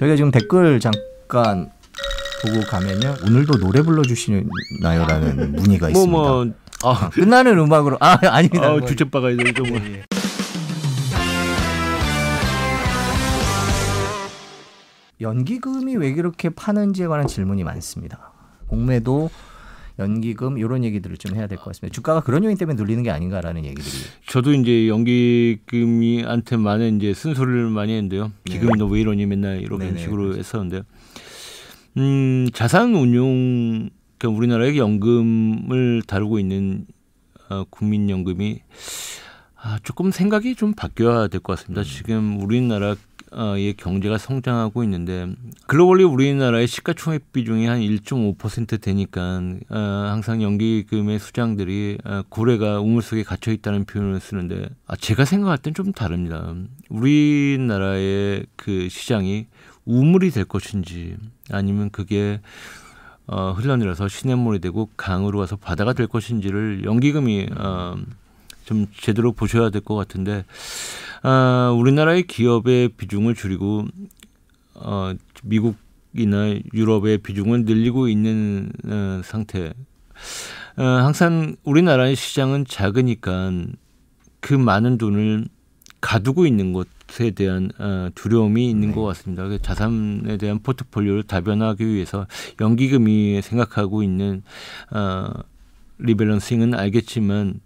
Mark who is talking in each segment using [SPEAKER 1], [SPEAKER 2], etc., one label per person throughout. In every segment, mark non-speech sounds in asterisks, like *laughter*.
[SPEAKER 1] 저희가 지금 댓글 잠깐 보고 가면요. 오늘도 노래 불러주시나요라는 문의가
[SPEAKER 2] 뭐
[SPEAKER 1] 있습니다.
[SPEAKER 2] 뭐 아,
[SPEAKER 1] 끝나는 음악으로 아 아닙니다.
[SPEAKER 2] 아
[SPEAKER 1] 뭐.
[SPEAKER 2] 주제 바가 이거 뭐.
[SPEAKER 1] 예, 예. 연기금이 왜 그렇게 파는지에 관한 질문이 많습니다. 공매도 연기금 이런 얘기들을 좀 해야 될 것 같습니다. 주가가 그런 요인 때문에 눌리는 게 아닌가라는 얘기들이
[SPEAKER 2] 저도 이제 연기금이한테 많은 이제 쓴소리를 많이 했는데요.
[SPEAKER 1] 네.
[SPEAKER 2] 기금이 너왜 이러니 맨날 이런
[SPEAKER 1] 네네,
[SPEAKER 2] 식으로
[SPEAKER 1] 그렇죠.
[SPEAKER 2] 했었는데, 음 자산 운용 그러니까 우리나라의 연금을 다루고 있는 어, 국민연금이 아, 조금 생각이 좀 바뀌어야 될것
[SPEAKER 1] 음.
[SPEAKER 2] 같습니다. 지금 우리나라 의 경제가 성장하고 있는데 글로벌리 우리나라의 시가총액 비중이 한 1.5% 되니까 어, 항상 연기금의 수장들이 어, 고래가 우물 속에 갇혀 있다는 표현을 쓰는데 아, 제가 생각할 땐 좀 다릅니다. 우리나라의 그 시장이 우물이 될 것인지 아니면 그게 어, 흘러내려서 시냇물이 되고 강으로 가서 바다가 될 것인지를 연기금이 어, 좀 제대로 보셔야 될 것 같은데 아, 우리나라의 기업의 비중을 줄이고 어, 미국이나 유럽의 비중을 늘리고 있는 어, 상태. 어, 항상 우리나라의 시장은 작으니까 그 많은 돈을 가두고 있는 것에 대한 어, 두려움이 있는
[SPEAKER 1] 네.
[SPEAKER 2] 것 같습니다. 그래서 자산에 대한 포트폴리오를 다변화하기 위해서 연기금이 생각하고 있는 어, 리밸런싱은 알겠지만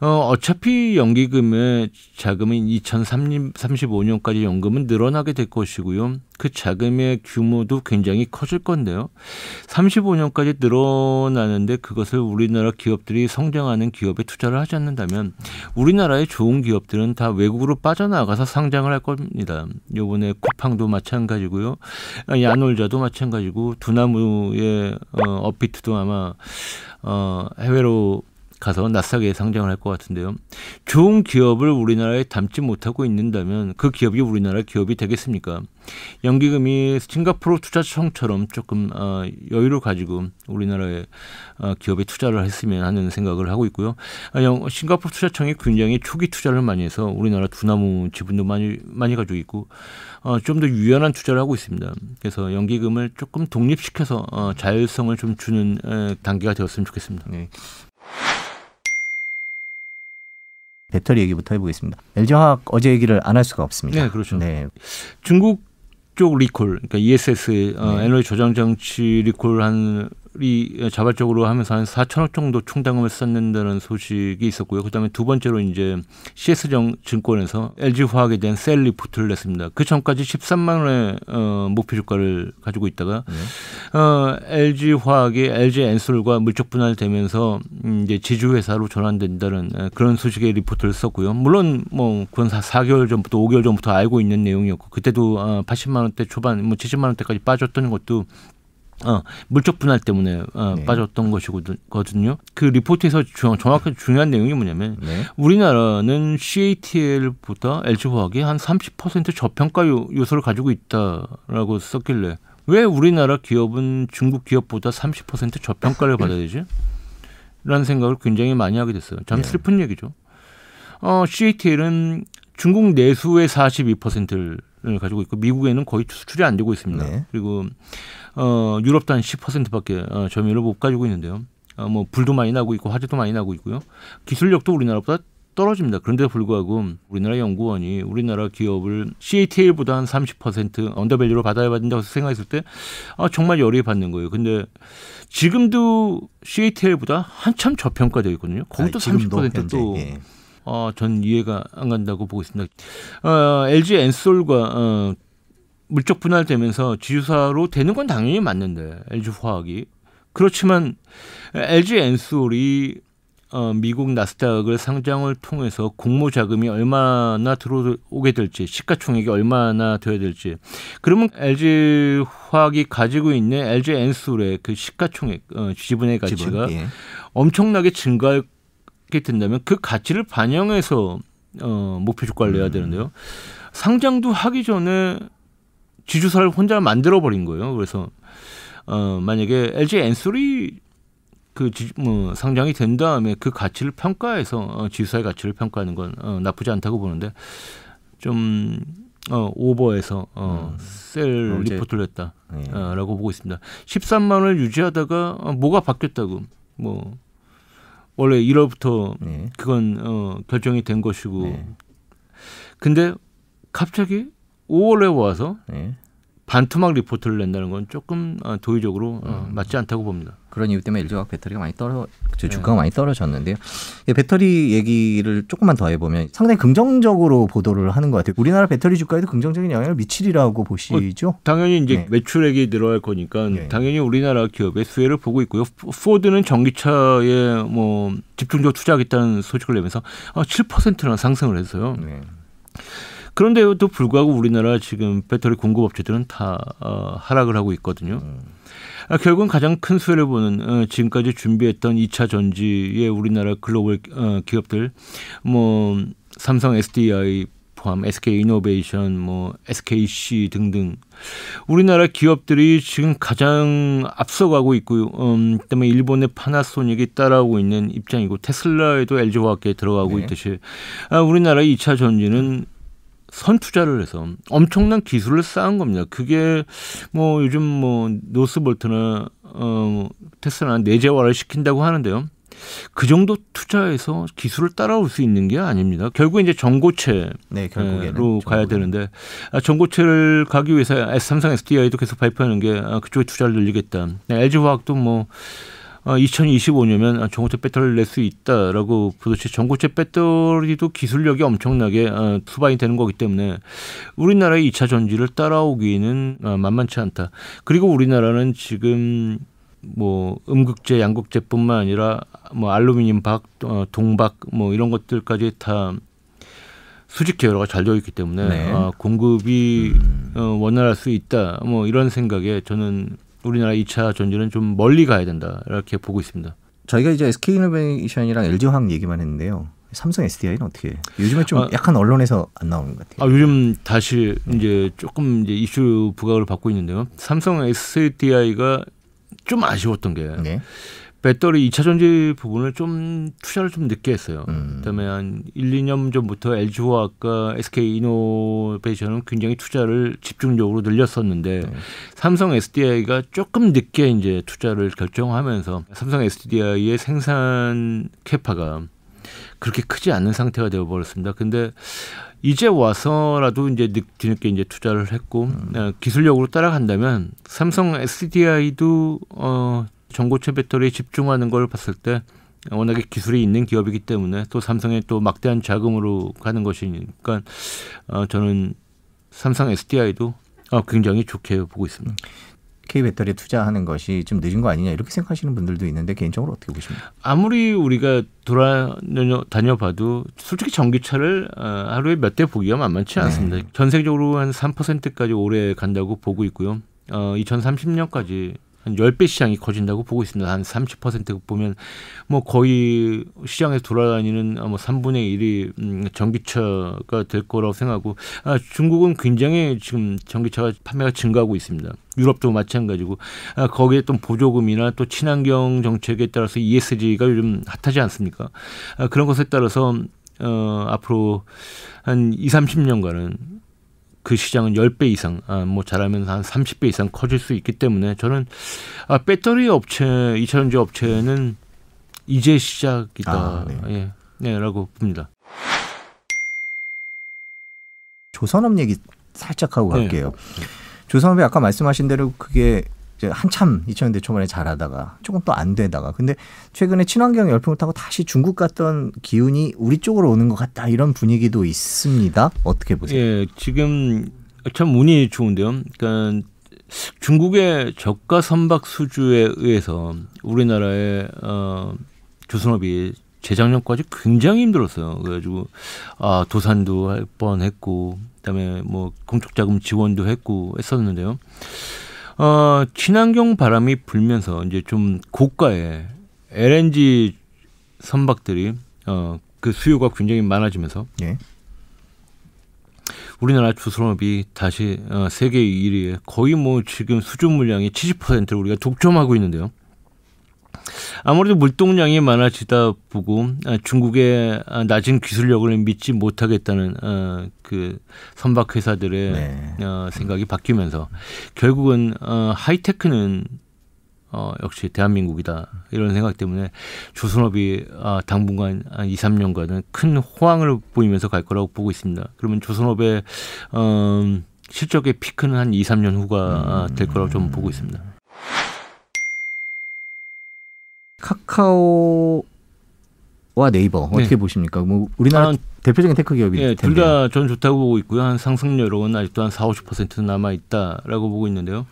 [SPEAKER 2] 어, 어차피 연기금의 자금은 2035년까지 연금은 늘어나게 될 것이고요. 그 자금의 규모도 굉장히 커질 건데요. 35년까지 늘어나는데 그것을 우리나라 기업들이 성장하는 기업에 투자를 하지 않는다면 우리나라의 좋은 기업들은 다 외국으로 빠져나가서 상장을 할 겁니다. 요번에 쿠팡도 마찬가지고요. 야놀자도 마찬가지고 두나무의 어, 업비트도 아마 어, 해외로 가서 낯싸게 상장을 할 것 같은데요. 좋은 기업을 우리나라에 담지 못하고 있는다면 그 기업이 우리나라 기업이 되겠습니까? 연기금이 싱가포르 투자청처럼 조금 어, 여유를 가지고 우리나라의 어, 기업에 투자를 했으면 하는 생각을 하고 있고요. 아, 영- 싱가포르 투자청이 굉장히 초기 투자를 많이 해서 우리나라 두나무 지분도 많이 많이 가지고 있고 어, 좀 더 유연한 투자를 하고 있습니다. 그래서 연기금을 조금 독립시켜서 어, 자율성을 좀 주는 에, 단계가 되었으면 좋겠습니다.
[SPEAKER 1] 네. 배터리 얘기부터 해보겠습니다. LG화학 어제 얘기를 안 할 수가 없습니다.
[SPEAKER 2] 네, 그렇죠.
[SPEAKER 1] 네,
[SPEAKER 2] 중국 쪽 리콜, 그러니까 ESS 어,
[SPEAKER 1] 네.
[SPEAKER 2] 에너지 저장 장치 리콜 한 이 자발적으로 하면서 한 4천억 정도 충당금을 쌓는다는 소식이 있었고요. 그다음에 두 번째로 이제 CS 정 증권에서 LG 화학에 대한 sell 리포트를 냈습니다. 그 전까지 13만 원의 어, 목표 주가를 가지고 있다가
[SPEAKER 1] 네.
[SPEAKER 2] 어, LG 화학이 LG 엔솔과 물적 분할되면서 음, 이제 지주 회사로 전환된다는 에, 그런 소식의 리포트를 썼고요. 물론 뭐 그건 4, 4개월 전부터 5개월 전부터 알고 있는 내용이었고 그때도 어, 80만 원대 초반 뭐 70만 원대까지 빠졌던 것도 어, 물적 분할 때문에 어,
[SPEAKER 1] 네.
[SPEAKER 2] 빠졌던 것이거든요. 그 리포트에서 중, 정확히 중요한 내용이 뭐냐면
[SPEAKER 1] 네.
[SPEAKER 2] 우리나라는 CATL보다 LG화학이 한 30% 저평가 요- 요소를 가지고 있다라고 썼길래 왜 우리나라 기업은 중국 기업보다 30% 저평가를 받아야 되지? 라는 생각을 굉장히 많이 하게 됐어요. 참
[SPEAKER 1] 네.
[SPEAKER 2] 슬픈 얘기죠. 어, CATL은 중국 내수의 42%를 가지고 있고 미국에는 거의 수출이 안 되고 있습니다.
[SPEAKER 1] 네.
[SPEAKER 2] 그리고 어, 유럽도 한 10%밖에 어, 점유율을 못 가지고 있는데요. 어, 뭐 불도 많이 나고 있고 화재도 많이 나고 있고요. 기술력도 우리나라보다 떨어집니다. 그런데도 불구하고 우리나라 연구원이 우리나라 기업을 CATL보다 한 30% 언더밸류로 받아야 된다고 생각했을 때 아, 정말 열이 받는 거예요. 근데 지금도 CATL보다 한참 저평가되어 있거든요. 거기도
[SPEAKER 1] 아, 지금도
[SPEAKER 2] 30%또
[SPEAKER 1] 현재, 예.
[SPEAKER 2] 어, 전 이해가 안 간다고 보고 있습니다. 어, LG 엔솔과 어, 물적 분할되면서 지주사로 되는 건 당연히 맞는데 LG 화학이 그렇지만 LG 엔솔이 어, 미국 나스닥을 상장을 통해서 공모 자금이 얼마나 들어오게 될지 시가총액이 얼마나 돼야 될지 그러면 LG 화학이 가지고 있는 LG 엔솔의 그 시가총액 어, 지분의 가치가
[SPEAKER 1] 지분, 예.
[SPEAKER 2] 엄청나게 증가 하게 된다면 그 가치를 반영해서 어, 목표 주가를 내야
[SPEAKER 1] 음.
[SPEAKER 2] 되는데요. 상장도 하기 전에 지주사를 혼자 만들어 버린 거예요. 그래서 어, 만약에 LG 엔솔이 그 지, 뭐, 상장이 된 다음에 그 가치를 평가해서 어, 지주사의 가치를 평가하는 건 어, 나쁘지 않다고 보는데 좀 어, 오버해서 어,
[SPEAKER 1] 음.
[SPEAKER 2] 셀
[SPEAKER 1] 어제-
[SPEAKER 2] 리포트를 했다라고
[SPEAKER 1] 네.
[SPEAKER 2] 보고 있습니다. 13만 원을 유지하다가 어, 뭐가 바뀌었다고 뭐 원래 1월부터
[SPEAKER 1] 네.
[SPEAKER 2] 그건 어, 결정이 된 것이고
[SPEAKER 1] 네.
[SPEAKER 2] 근데 갑자기 5월에 와서
[SPEAKER 1] 네.
[SPEAKER 2] 반토막 리포트를 낸다는 건 조금 어, 도의적으로 어,
[SPEAKER 1] 음.
[SPEAKER 2] 맞지 않다고 봅니다.
[SPEAKER 1] 그런 이유 때문에 LG화학 배터리가 많이 떨어 저
[SPEAKER 2] 네.
[SPEAKER 1] 주가가 많이 떨어졌는데요. 이 배터리 얘기를 조금만 더 해보면 상당히 긍정적으로 보도를 하는 것 같아요. 우리나라 배터리 주가에도 긍정적인 영향을 미치리라고 보시죠?
[SPEAKER 2] 당연히 이제
[SPEAKER 1] 네.
[SPEAKER 2] 매출액이 늘어날 거니까
[SPEAKER 1] 네.
[SPEAKER 2] 당연히 우리나라 기업의 수혜를 보고 있고요. 포- 포드는 전기차에 뭐 집중적으로 투자하겠다는 소식을 내면서 아, 7%나 상승을 했어요.
[SPEAKER 1] 네.
[SPEAKER 2] 그런데도 불구하고 우리나라 지금 배터리 공급 업체들은 다 어, 하락을 하고 있거든요.
[SPEAKER 1] 음.
[SPEAKER 2] 아, 결국은 가장 큰 수혜를 보는 어, 지금까지 준비했던 2차 전지의 우리나라 글로벌 어, 기업들 뭐 삼성 SDI 포함 SK 이노베이션 뭐 SKC 등등 우리나라 기업들이 지금 가장 앞서가고 있고요. 음, 그다음에 일본의 파나소닉이 따라오고 있는 입장이고 테슬라에도 LG화학에 들어가고
[SPEAKER 1] 네.
[SPEAKER 2] 있듯이 아, 우리나라 2차 전지는 선 투자를 해서 엄청난 기술을 쌓은 겁니다. 그게 뭐 요즘 뭐 노스볼트나 어 테슬라나 내재화를 시킨다고 하는데요. 그 정도 투자해서 기술을 따라올 수 있는 게 아닙니다. 결국 이제 전고체
[SPEAKER 1] 네,
[SPEAKER 2] 로 가야. 되는데 아, 전고체를 가기 위해서 S- 삼성 SDI도 계속 발표하는 게 아, 그쪽에 투자를 늘리겠다. LG화학도 뭐 어, 2025년이면 전고체 배터리를 낼 수 있다라고 도대체 전고체 배터리도 기술력이 엄청나게 어, 투바이 되는 거기 때문에 우리나라의 2차 전지를 따라오기는 어, 만만치 않다. 그리고 우리나라는 지금 뭐 음극재, 양극재뿐만 아니라 뭐 알루미늄 박, 어, 동박 뭐 이런 것들까지 다 수직 계열화가 잘 되어 있기 때문에
[SPEAKER 1] 네.
[SPEAKER 2] 아, 공급이
[SPEAKER 1] 음.
[SPEAKER 2] 어, 원활할 수 있다. 뭐 이런 생각에 저는 우리나라 2차 전지는 좀 멀리 가야 된다. 이렇게 보고 있습니다.
[SPEAKER 1] 저희가 이제 SK이노베이션이랑 LG화학 얘기만 했는데요. 삼성 SDI는 어떻게? 요즘에 좀
[SPEAKER 2] 아.
[SPEAKER 1] 약간 언론에서 안 나오는 것 같아요.
[SPEAKER 2] 아, 요즘 다시 이제 조금 이제 이슈 부각을 받고 있는데요. 삼성 SDI가 좀 아쉬웠던 게
[SPEAKER 1] 네.
[SPEAKER 2] 배터리 2차 전지 부분을 좀 투자를 좀 늦게 했어요.
[SPEAKER 1] 음.
[SPEAKER 2] 그다음에 한 1, 2년 전부터 LG화학과 SK 이노베이션은 굉장히 투자를 집중적으로 늘렸었는데
[SPEAKER 1] 네.
[SPEAKER 2] 삼성 SDI가 조금 늦게 이제 투자를 결정하면서 삼성 SDI의 생산 캐파가 그렇게 크지 않은 상태가 되어 버렸습니다. 근데 이제 와서라도 이제 늦, 뒤늦게 이제 투자를 했고 어, 기술력으로 따라간다면 삼성 SDI도 어 전고체 배터리에 집중하는 걸 봤을 때 워낙에 기술이 있는 기업이기 때문에 또 삼성의 또 막대한 자금으로 가는 것이니까 어 저는 삼성 SDI도 어 굉장히 좋게 보고 있습니다.
[SPEAKER 1] K 배터리에 투자하는 것이 좀 늦은 거 아니냐 이렇게 생각하시는 분들도 있는데 개인적으로 어떻게 보십니까?
[SPEAKER 2] 아무리 우리가 돌아다녀 봐도 솔직히 전기차를 어, 하루에 몇 대 보기가 만만치 않습니다. 전 세계적으로 한 3%까지 오래 간다고 보고 있고요. 어, 2030년까지 한 10배 시장이 커진다고 보고 있습니다. 한 30% 보면 뭐 거의 시장에서 돌아다니는 아, 뭐 3분의 1이 음, 전기차가 될 거라고 생각하고 아, 중국은 굉장히 지금 전기차가 판매가 증가하고 있습니다. 유럽도 마찬가지고 아, 거기에 또 보조금이나 또 친환경 정책에 따라서 ESG가 요즘 핫하지 않습니까? 아, 그런 것에 따라서 어, 앞으로 한 2, 30년간은 그 시장은 10배 이상, 아, 뭐 잘하면 한 30배 이상 커질 수 있기 때문에 저는 아, 배터리 업체, 2차 전지 업체는 이제 시작이다.
[SPEAKER 1] 아, 네.
[SPEAKER 2] 예. 네, 라고 봅니다.
[SPEAKER 1] 조선업 얘기 살짝 하고
[SPEAKER 2] 네.
[SPEAKER 1] 갈게요. 조선업이 아까 말씀하신 대로 그게 한참 2000년대 초반에 잘하다가 조금 또 안 되다가 근데 최근에 친환경 열풍을 타고 다시 중국 갔던 기운이 우리 쪽으로 오는 것 같다 이런 분위기도 있습니다. 어떻게 보세요?
[SPEAKER 2] 예, 지금 참 운이 좋은데요. 그러니까 중국의 저가 선박 수주에 의해서 우리나라의 어, 조선업이 재작년까지 굉장히 힘들었어요. 그래가지고 아 도산도 할 뻔했고 그다음에 뭐 공적 자금 지원도 했고 했었는데요. 어 친환경 바람이 불면서 이제 좀 고가의 LNG 선박들이 어 그 수요가 굉장히 많아지면서
[SPEAKER 1] 예.
[SPEAKER 2] 우리나라 조선업이 다시 어, 세계 1위에 거의 뭐 지금 수주 물량이 70%를 우리가 독점하고 있는데요. 아무래도 물동량이 많아지다 보고 아, 중국의 아, 낮은 기술력을 믿지 못하겠다는 어, 그 선박 회사들의
[SPEAKER 1] 네.
[SPEAKER 2] 어, 생각이 바뀌면서 결국은 어, 하이테크는 어, 역시 대한민국이다. 이런 생각 때문에 조선업이 아, 당분간 한 2, 3년간은 큰 호황을 보이면서 갈 거라고 보고 있습니다. 그러면 조선업의 어, 실적의 피크는 한 2, 3년 후가 아, 될 거라고 좀 보고 있습니다.
[SPEAKER 1] 카카오와 네이버 어떻게
[SPEAKER 2] 네.
[SPEAKER 1] 보십니까? 뭐 우리나라
[SPEAKER 2] 아,
[SPEAKER 1] 대표적인 tech 기업이
[SPEAKER 2] 예,
[SPEAKER 1] 텐데.
[SPEAKER 2] 둘다 전 좋다고 보고 있고요. 한 상승률은 아직도 한 4, 50% 남아 있다라고 보고 있는데요.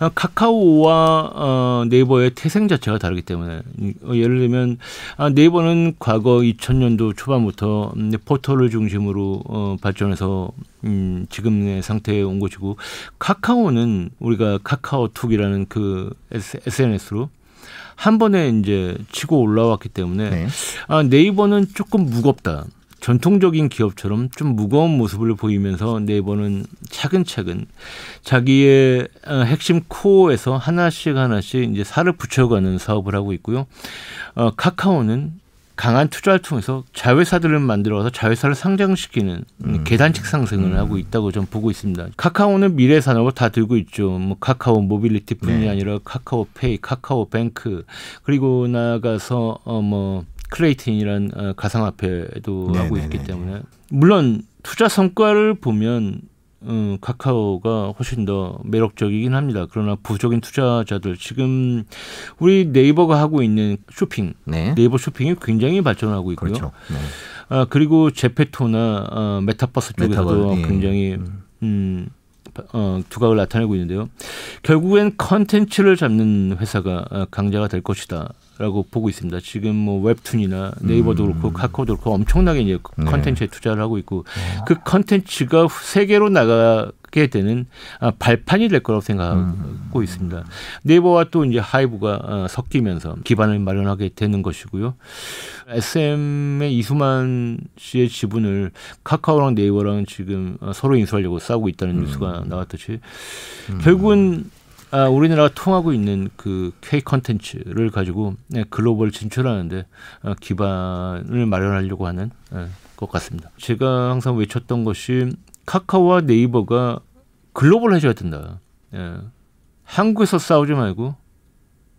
[SPEAKER 2] 아, 카카오와 어, 네이버의 태생 자체가 다르기 때문에 이- 어, 예를 들면 아, 네이버는 과거 2000년도 초반부터 음, 포털을 중심으로 어, 발전해서 음, 지금의 상태에 온 것이고 카카오는 우리가 카카오톡이라는 그 SNS로 한 번에 이제 치고 올라왔기 때문에
[SPEAKER 1] 네.
[SPEAKER 2] 아, 네이버는 조금 무겁다. 전통적인 기업처럼 좀 무거운 모습을 보이면서 네이버는 차근차근 자기의 어, 핵심 코어에서 하나씩 하나씩 이제 살을 붙여가는 사업을 하고 있고요. 어, 카카오는 강한 투자를 통해서 자회사들을 만들어서 자회사를 상장시키는
[SPEAKER 1] 음.
[SPEAKER 2] 계단식 상승을 하고 있다고 좀 보고 있습니다. 카카오는 미래 산업을 다 들고 있죠. 뭐 카카오 모빌리티뿐이
[SPEAKER 1] 네.
[SPEAKER 2] 아니라 카카오페이, 카카오뱅크 그리고 나아가서 어뭐 클레이튼이란 어, 가상화폐도
[SPEAKER 1] 네,
[SPEAKER 2] 하고
[SPEAKER 1] 네,
[SPEAKER 2] 있기
[SPEAKER 1] 네,
[SPEAKER 2] 때문에 물론 투자 성과를 보면 음, 카카오가 훨씬 더 매력적이긴 합니다. 그러나 보수적인 투자자들 지금 우리 네이버가 하고 있는 쇼핑
[SPEAKER 1] 네.
[SPEAKER 2] 네이버 쇼핑이 굉장히 발전하고 있고요.
[SPEAKER 1] 그렇죠. 네.
[SPEAKER 2] 아, 그리고 제페토나 어, 메타버스 쪽에서도
[SPEAKER 1] 메타버스, 예.
[SPEAKER 2] 굉장히
[SPEAKER 1] 음.
[SPEAKER 2] 음, 어, 두각을 나타내고 있는데요. 결국엔 컨텐츠를 잡는 회사가 어, 강자가 될 것이다 라고 보고 있습니다. 지금 뭐 웹툰이나 네이버도
[SPEAKER 1] 음.
[SPEAKER 2] 그렇고 카카오도 그렇고 엄청나게 이제
[SPEAKER 1] 네.
[SPEAKER 2] 컨텐츠에 투자를 하고 있고 그 컨텐츠가 세계로 나가 게 되는 아, 발판이 될 거라고 생각하고
[SPEAKER 1] 음.
[SPEAKER 2] 있습니다. 네이버와 또 이제 하이브가 어, 섞이면서 기반을 마련하게 되는 것이고요. SM의 이수만 씨의 지분을 카카오랑 네이버랑 지금 어, 서로 인수하려고 싸우고 있다는
[SPEAKER 1] 음.
[SPEAKER 2] 뉴스가 나왔듯이 결국은 아, 우리나라가 통하고 있는 그 K 컨텐츠를 가지고 네, 글로벌 진출하는데 어, 기반을 마련하려고 하는 예, 것 같습니다. 제가 항상 외쳤던 것이 카카오와 네이버가 글로벌해져야 된다. 예. 한국에서 싸우지 말고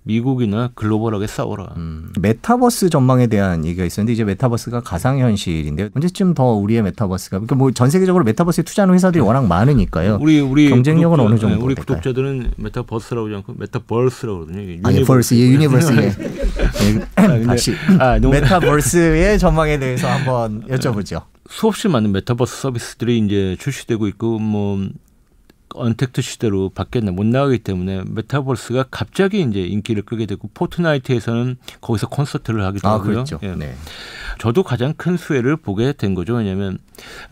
[SPEAKER 2] 미국이나 글로벌하게 싸워라.
[SPEAKER 1] 음, 메타버스 전망에 대한 얘기가 있었는데 이제 메타버스가 가상현실인데 언제쯤 더 우리의 메타버스가 그러니까 뭐 전 세계적으로 메타버스에 투자하는 회사들이 워낙 많으니까요.
[SPEAKER 2] 우리 우리
[SPEAKER 1] 경쟁력은
[SPEAKER 2] 구독자,
[SPEAKER 1] 어느 정도
[SPEAKER 2] 예, 우리
[SPEAKER 1] 될까요?
[SPEAKER 2] 구독자들은 메타버스라고 하지 않고 메타버스라고 그러거든요.
[SPEAKER 1] 아니 verse 예 universe 예. *laughs* 예.
[SPEAKER 2] 근데-
[SPEAKER 1] 다시
[SPEAKER 2] 아, 너무-
[SPEAKER 1] 메타버스의 전망에 대해서 한번 여쭤보죠.
[SPEAKER 2] 수없이 많은 메타버스 서비스들이 이제 출시되고 있고 뭐 언택트 시대로 밖에 못 나가기 때문에 메타버스가 갑자기 이제 인기를 끌게 되고 포트나이트에서는 거기서 콘서트를 하기도
[SPEAKER 1] 아
[SPEAKER 2] 하고요.
[SPEAKER 1] 그렇죠.
[SPEAKER 2] 예.
[SPEAKER 1] 네.
[SPEAKER 2] 저도 가장 큰 수혜를 보게 된 거죠. 왜냐하면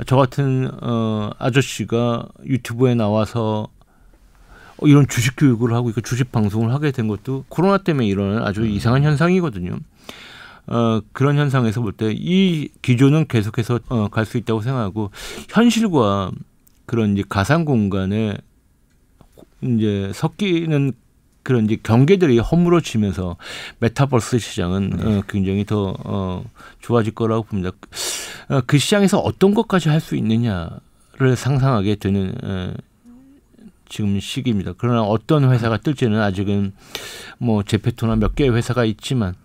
[SPEAKER 2] 저 같은 어, 아저씨가 유튜브에 나와서 어, 이런 주식 교육을 하고 있고 주식 방송을 하게 된 것도 코로나 때문에 일어난 아주
[SPEAKER 1] 음.
[SPEAKER 2] 이상한 현상이거든요. 어, 그런 현상에서 볼 때 이 기조는 계속해서 어, 갈 수 있다고 생각하고 현실과 그런 이제 가상 공간에 이제 섞이는 그런 이제 경계들이 허물어지면서 메타버스 시장은 어, 굉장히 더 어, 좋아질 거라고 봅니다. 어, 그 시장에서 어떤 것까지 할 수 있느냐를 상상하게 되는 어, 지금 시기입니다. 그러나 어떤 회사가 뜰지는 아직은 뭐 제페토나 몇 개의 회사가 있지만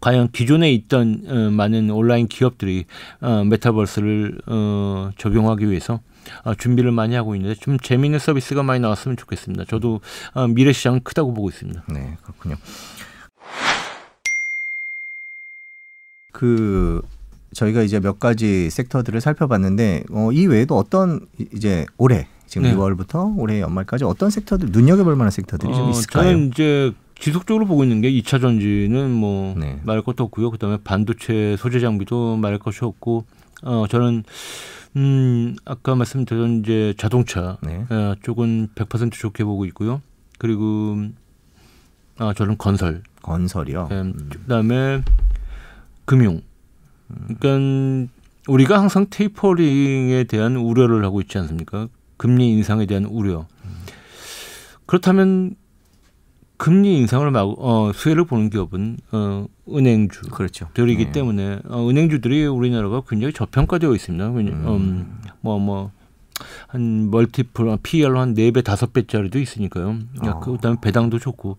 [SPEAKER 2] 과연 기존에 있던 어, 많은 온라인 기업들이 어, 메타버스를 어, 적용하기 위해서 어, 준비를 많이 하고 있는데 좀 재미있는 서비스가 많이 나왔으면 좋겠습니다. 저도 어, 미래 시장은 크다고 보고 있습니다.
[SPEAKER 1] 네, 그렇군요. 그 저희가 이제 몇 가지 섹터들을 살펴봤는데 어, 이 외에도 어떤 이- 이제 올해 지금
[SPEAKER 2] 네.
[SPEAKER 1] 2월부터 올해 연말까지 어떤 섹터들 눈여겨볼 만한 섹터들이 좀
[SPEAKER 2] 어,
[SPEAKER 1] 있을까요?
[SPEAKER 2] 저는 이제 지속적으로 보고 있는 게 2차 전지는 뭐
[SPEAKER 1] 네.
[SPEAKER 2] 말할 것도 없고요. 그다음에 반도체 소재 장비도 말할 것이 없고 어 저는 음 아까 말씀드린 이제 자동차
[SPEAKER 1] 네.
[SPEAKER 2] 어, 쪽은 100% 좋게 보고 있고요. 그리고 아 저는 건설
[SPEAKER 1] 건설이요.
[SPEAKER 2] 음, 그다음에 금융. 그러니까 우리가 항상 테이퍼링에 대한 우려를 하고 있지 않습니까? 금리 인상에 대한 우려. 그렇다면 금리 인상을 막 어, 수혜를 보는 기업은 어, 은행주
[SPEAKER 1] 그렇죠.
[SPEAKER 2] 들이기
[SPEAKER 1] 네.
[SPEAKER 2] 때문에 어, 은행주들이 우리나라가 굉장히 저평가되어 있습니다. 왜냐, 음, 뭐, 뭐, 한 멀티플, PR로 한 네 배 다섯 배짜리도 있으니까요.
[SPEAKER 1] 어.
[SPEAKER 2] 그 다음에 배당도 좋고,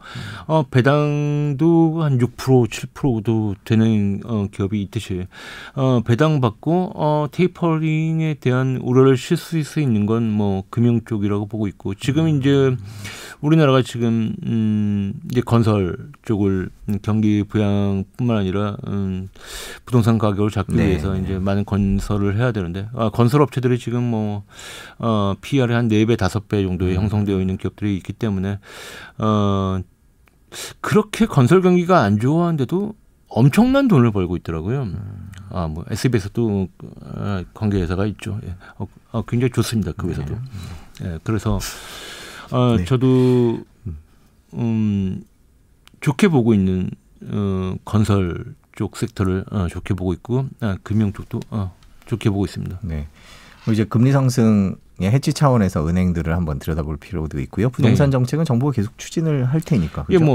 [SPEAKER 2] 어, 배당도 한 6% 7%도 되는 어, 기업이 있듯이, 어, 배당 받고, 어, 테이퍼링에 대한 우려를 실수 있는 건 뭐 금융 쪽이라고 보고 있고, 지금 이제 우리나라가 지금 음 이제 건설 쪽을 음, 경기 부양뿐만 아니라 음 부동산 가격을 잡기
[SPEAKER 1] 네.
[SPEAKER 2] 위해서 이제 많은 건설을 해야 되는데 아, 건설 업체들이 지금 뭐어 PR이 한 네 배 다섯 배 정도에
[SPEAKER 1] 음.
[SPEAKER 2] 형성되어 있는 기업들이 있기 때문에 어 그렇게 건설 경기가 안 좋아하는데도 엄청난 돈을 벌고 있더라고요.
[SPEAKER 1] 음.
[SPEAKER 2] 아, 뭐 SBS도 아, 관계 회사가 있죠. 예. 어, 어, 굉장히 좋습니다. 그 회사도. 예. 그래서 어,
[SPEAKER 1] 네.
[SPEAKER 2] 저도 음, 좋게 보고 있는 어, 건설 쪽 섹터를 어, 좋게 보고 있고 아, 금융 쪽도 어, 좋게 보고 있습니다.
[SPEAKER 1] 네. 뭐 이제 금리 상승의 해지 차원에서 은행들을 한번 들여다볼 필요도 있고요. 부동산 정책은 정부가 계속 추진을 할 테니까.
[SPEAKER 2] 이게
[SPEAKER 1] 그죠?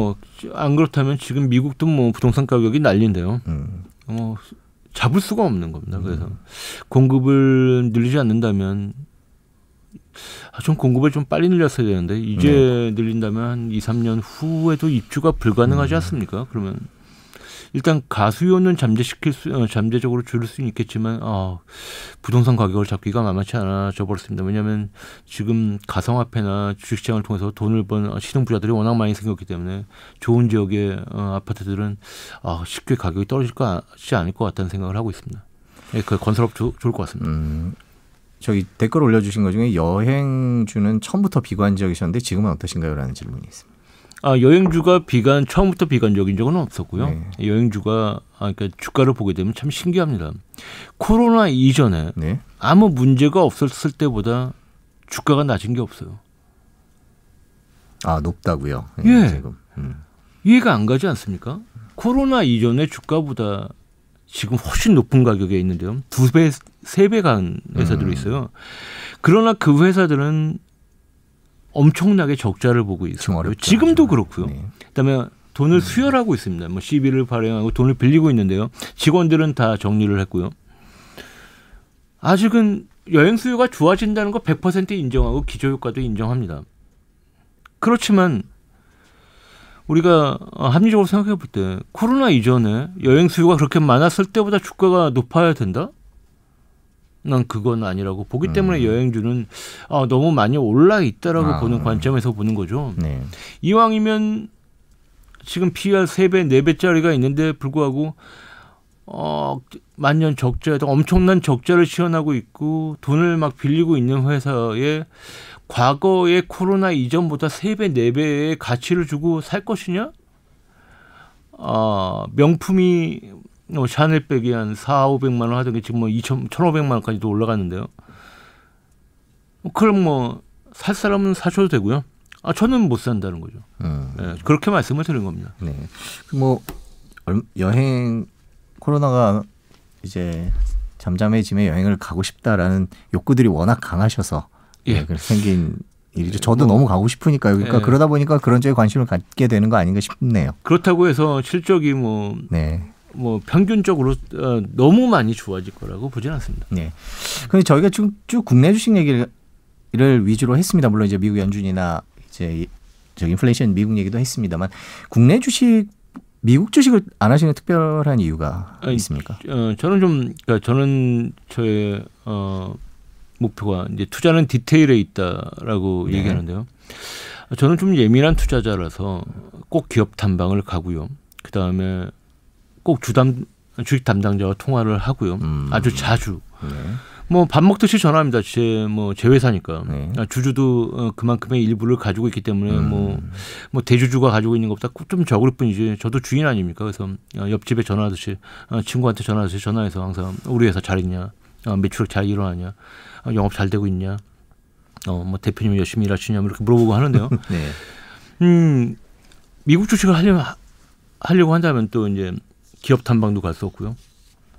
[SPEAKER 2] 뭐안 그렇다면 지금 미국도 뭐 부동산 가격이 난리인데요.
[SPEAKER 1] 음,
[SPEAKER 2] 뭐 잡을 수가 없는 겁니다. 그래서 공급을 늘리지 않는다면 아, 좀 공급을 좀 빨리 늘렸어야 되는데 이제 늘린다면 한 2, 3년 후에도 입주가 불가능하지 않습니까? 그러면 일단 가수요는 잠재시킬 수 어, 잠재적으로 줄일 수는 있겠지만 아, 부동산 가격을 잡기가 만만치 않아져 버렸습니다. 왜냐하면 지금 가상화폐나 주식시장을 통해서 돈을 번 신흥 부자들이 워낙 많이 생겼기 때문에 좋은 지역의 어, 아파트들은 아, 쉽게 가격이 떨어질 것 같지 않을 것 같다는 생각을 하고 있습니다. 예, 그 건설업 조, 좋을 것 같습니다.
[SPEAKER 1] 음, 저기 댓글 올려주신 것 중에 여행주는 처음부터 비관적이셨는데 지금은 어떠신가요?라는 질문이 있습니다.
[SPEAKER 2] 아, 여행주가 비관 처음부터 비관적인 적은 없었고요.
[SPEAKER 1] 네.
[SPEAKER 2] 여행주가 아, 그러니까 주가를 보게 되면 참 신기합니다. 코로나 이전에
[SPEAKER 1] 네.
[SPEAKER 2] 아무 문제가 없었을 때보다 주가가 낮은 게 없어요.
[SPEAKER 1] 아 높다고요.
[SPEAKER 2] 예.
[SPEAKER 1] 지금. 음.
[SPEAKER 2] 이해가 안 가지 않습니까? 코로나 이전에 주가보다 지금 훨씬 높은 가격에 있는데요. 두 배, 세 배 간 회사들이
[SPEAKER 1] 음.
[SPEAKER 2] 있어요. 그러나 그 회사들은 엄청나게 적자를 보고 있어요. 지금도 그렇고요.
[SPEAKER 1] 네.
[SPEAKER 2] 그다음에 돈을 수혈하고 있습니다. 뭐 시비를 발행하고 돈을 빌리고 있는데요. 직원들은 다 정리를 했고요. 아직은 여행 수요가 좋아진다는 거 100% 인정하고 기저 효과도 인정합니다. 그렇지만 우리가 어, 합리적으로 생각해 볼 때 코로나 이전에 여행 수요가 그렇게 많았을 때보다 주가가 높아야 된다? 난 그건 아니라고 보기 때문에
[SPEAKER 1] 음.
[SPEAKER 2] 여행주는 아, 너무 많이 올라 있다라고
[SPEAKER 1] 아.
[SPEAKER 2] 보는 관점에서 보는 거죠.
[SPEAKER 1] 네.
[SPEAKER 2] 이왕이면 지금 PR 3배, 4배짜리가 있는데 불구하고 어, 만년 적자에도 엄청난 적자를 시현하고 있고 돈을 막 빌리고 있는 회사에 과거의 코로나 이전보다 3배, 4배의 가치를 주고 살 것이냐? 아, 명품이 뭐 샤넬백이 한 4, 500만 원 하던 게 지금 뭐 2천, 1,500만 원까지도 올라갔는데요. 그럼 뭐 살 사람은 사셔도 되고요. 아, 저는 못 산다는 거죠.
[SPEAKER 1] 음.
[SPEAKER 2] 예, 그렇게 말씀을 드린 겁니다.
[SPEAKER 1] 네. 얼- 여행 코로나가 이제 잠잠해지면 여행을 가고 싶다라는 욕구들이 워낙 강하셔서
[SPEAKER 2] 예.
[SPEAKER 1] 네, 생긴 *laughs* 일이죠. 저도 너무 가고 싶으니까요. 그러니까
[SPEAKER 2] 예.
[SPEAKER 1] 그러다 보니까 그런 쪽에 관심을 갖게 되는 거 아닌가 싶네요.
[SPEAKER 2] 그렇다고 해서 실적이 뭐,
[SPEAKER 1] 네.
[SPEAKER 2] 뭐 평균적으로 어, 너무 많이 좋아질 거라고 보진 않습니다.
[SPEAKER 1] 네. 근데 저희가 쭉, 쭉 국내 주식 얘기를 위주로 했습니다. 물론 이제 미국 연준이나 이제 저 인플레이션 미국 얘기도 했습니다만 국내 주식 미국 주식을 안 하시는 특별한 이유가
[SPEAKER 2] 아니,
[SPEAKER 1] 있습니까?
[SPEAKER 2] 어, 저는 좀, 그러니까 저는 저의 어, 목표가 이제 투자는 디테일에 있다라고
[SPEAKER 1] 네.
[SPEAKER 2] 얘기하는데요. 저는 좀 예민한 투자자라서 꼭 기업 탐방을 가고요. 그 다음에 꼭 주담 주식 담당자와 통화를 하고요.
[SPEAKER 1] 음.
[SPEAKER 2] 아주 자주.
[SPEAKER 1] 네.
[SPEAKER 2] 뭐밥 먹듯이 전화합니다. 제 뭐제 회사니까.
[SPEAKER 1] 네.
[SPEAKER 2] 아, 주주도 어, 그만큼의 일부를 가지고 있기 때문에
[SPEAKER 1] 음.
[SPEAKER 2] 뭐뭐 대주주가 가지고 있는 것보다 좀 적을 뿐이지. 저도 주인 아닙니까? 그래서 어, 옆집에 전화하듯이 어, 친구한테 전화하듯이 전화해서 항상 우리 회사 잘 있냐, 어, 매출액 잘 일어나냐, 어, 영업 잘 되고 있냐, 어뭐 대표님 열심히 일하시냐 뭐 이렇게 물어보고 하는데요. *laughs*
[SPEAKER 1] 네.
[SPEAKER 2] 음 미국 주식을 하려면 하려고 한다면 또 이제 기업 탐방도 갈수 없고요.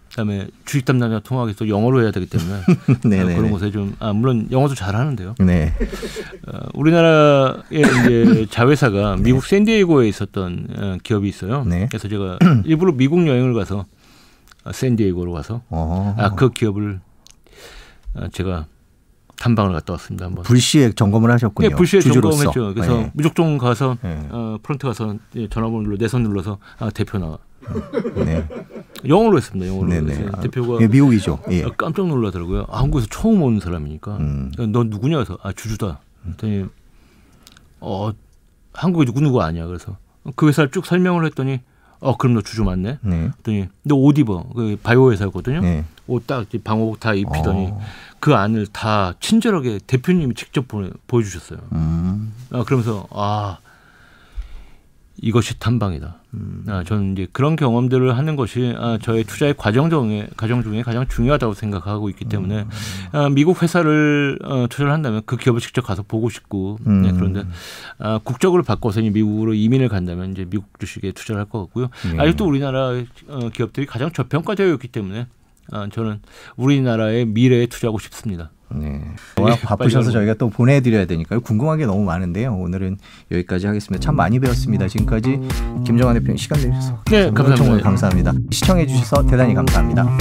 [SPEAKER 2] 그다음에 주식 담당자 통화하기 또 영어로 해야 되기 때문에 어. *laughs* 그런 곳에 좀 아, 물론 영어도 잘하는데요.
[SPEAKER 1] 네.
[SPEAKER 2] 어, 우리나라의 이제 자회사가 미국 샌디에이고에 있었던 어, 기업이 있어요.
[SPEAKER 1] 네.
[SPEAKER 2] 그래서 제가 *clears throat* 일부러 미국 여행을 가서 어, 샌디에이고로 가서
[SPEAKER 1] 어.
[SPEAKER 2] 아그 기업을 어, 제가 탐방을 갔다 왔습니다. 한번.
[SPEAKER 1] 불시에 점검을 하셨군요.
[SPEAKER 2] 네, 불시에
[SPEAKER 1] 주주로서.
[SPEAKER 2] 점검했죠. 그래서
[SPEAKER 1] 네.
[SPEAKER 2] 무조건 가서
[SPEAKER 1] 네.
[SPEAKER 2] 어, 프런트 가서 이제 전화번호 눌러 내선 눌러서 아, 대표 나와.
[SPEAKER 1] 네.
[SPEAKER 2] 영어로 했습니다. 영어로.
[SPEAKER 1] 네네.
[SPEAKER 2] 그래서
[SPEAKER 1] 아,
[SPEAKER 2] 대표가
[SPEAKER 1] 예, 미국이죠. 예.
[SPEAKER 2] 아, 깜짝 놀라더라고요. 아, 한국에서 처음 오는 사람이니까.
[SPEAKER 1] 음.
[SPEAKER 2] 넌 누구냐 해서 아 주주다. 그랬더니 어 한국에 누구 누구 아니야. 그래서 그 회사를 쭉 설명을 했더니 어 그럼 너 주주 맞네.
[SPEAKER 1] 네.
[SPEAKER 2] 그랬더니 너 옷 입어. 그 바이오 회사거든요.
[SPEAKER 1] 네.
[SPEAKER 2] 옷딱 방호복 다 입히더니
[SPEAKER 1] 어.
[SPEAKER 2] 그 안을 다 친절하게 대표님이 직접 보내, 보여주셨어요.
[SPEAKER 1] 음.
[SPEAKER 2] 아, 그러면서 아 이것이 탐방이다.
[SPEAKER 1] 음.
[SPEAKER 2] 아, 저는 이제 그런 경험들을 하는 것이 아, 저의 투자의 과정 중에 과정 중에 가장 중요하다고 생각하고 있기 때문에
[SPEAKER 1] 음.
[SPEAKER 2] 아, 미국 회사를 어, 투자를 한다면 그 기업을 직접 가서 보고 싶고 네,
[SPEAKER 1] 음.
[SPEAKER 2] 그런데 아, 국적을 바꿔서 이제 미국으로 이민을 간다면 이제 미국 주식에 투자를 할 것 같고요.
[SPEAKER 1] 네.
[SPEAKER 2] 아직도 우리나라 어, 기업들이 가장 저평가되어 있기 때문에 아, 저는 우리나라의 미래에 투자하고 싶습니다.
[SPEAKER 1] 네. 워낙 바쁘셔서 저희가 또 보내드려야 되니까요. 궁금한 게 너무 많은데요. 오늘은 여기까지 하겠습니다. 참 많이 배웠습니다. 지금까지 김정환 대표님 시간 내주셔서
[SPEAKER 2] 네, 감사합니다.
[SPEAKER 1] 감사합니다. 시청해주셔서 대단히 감사합니다.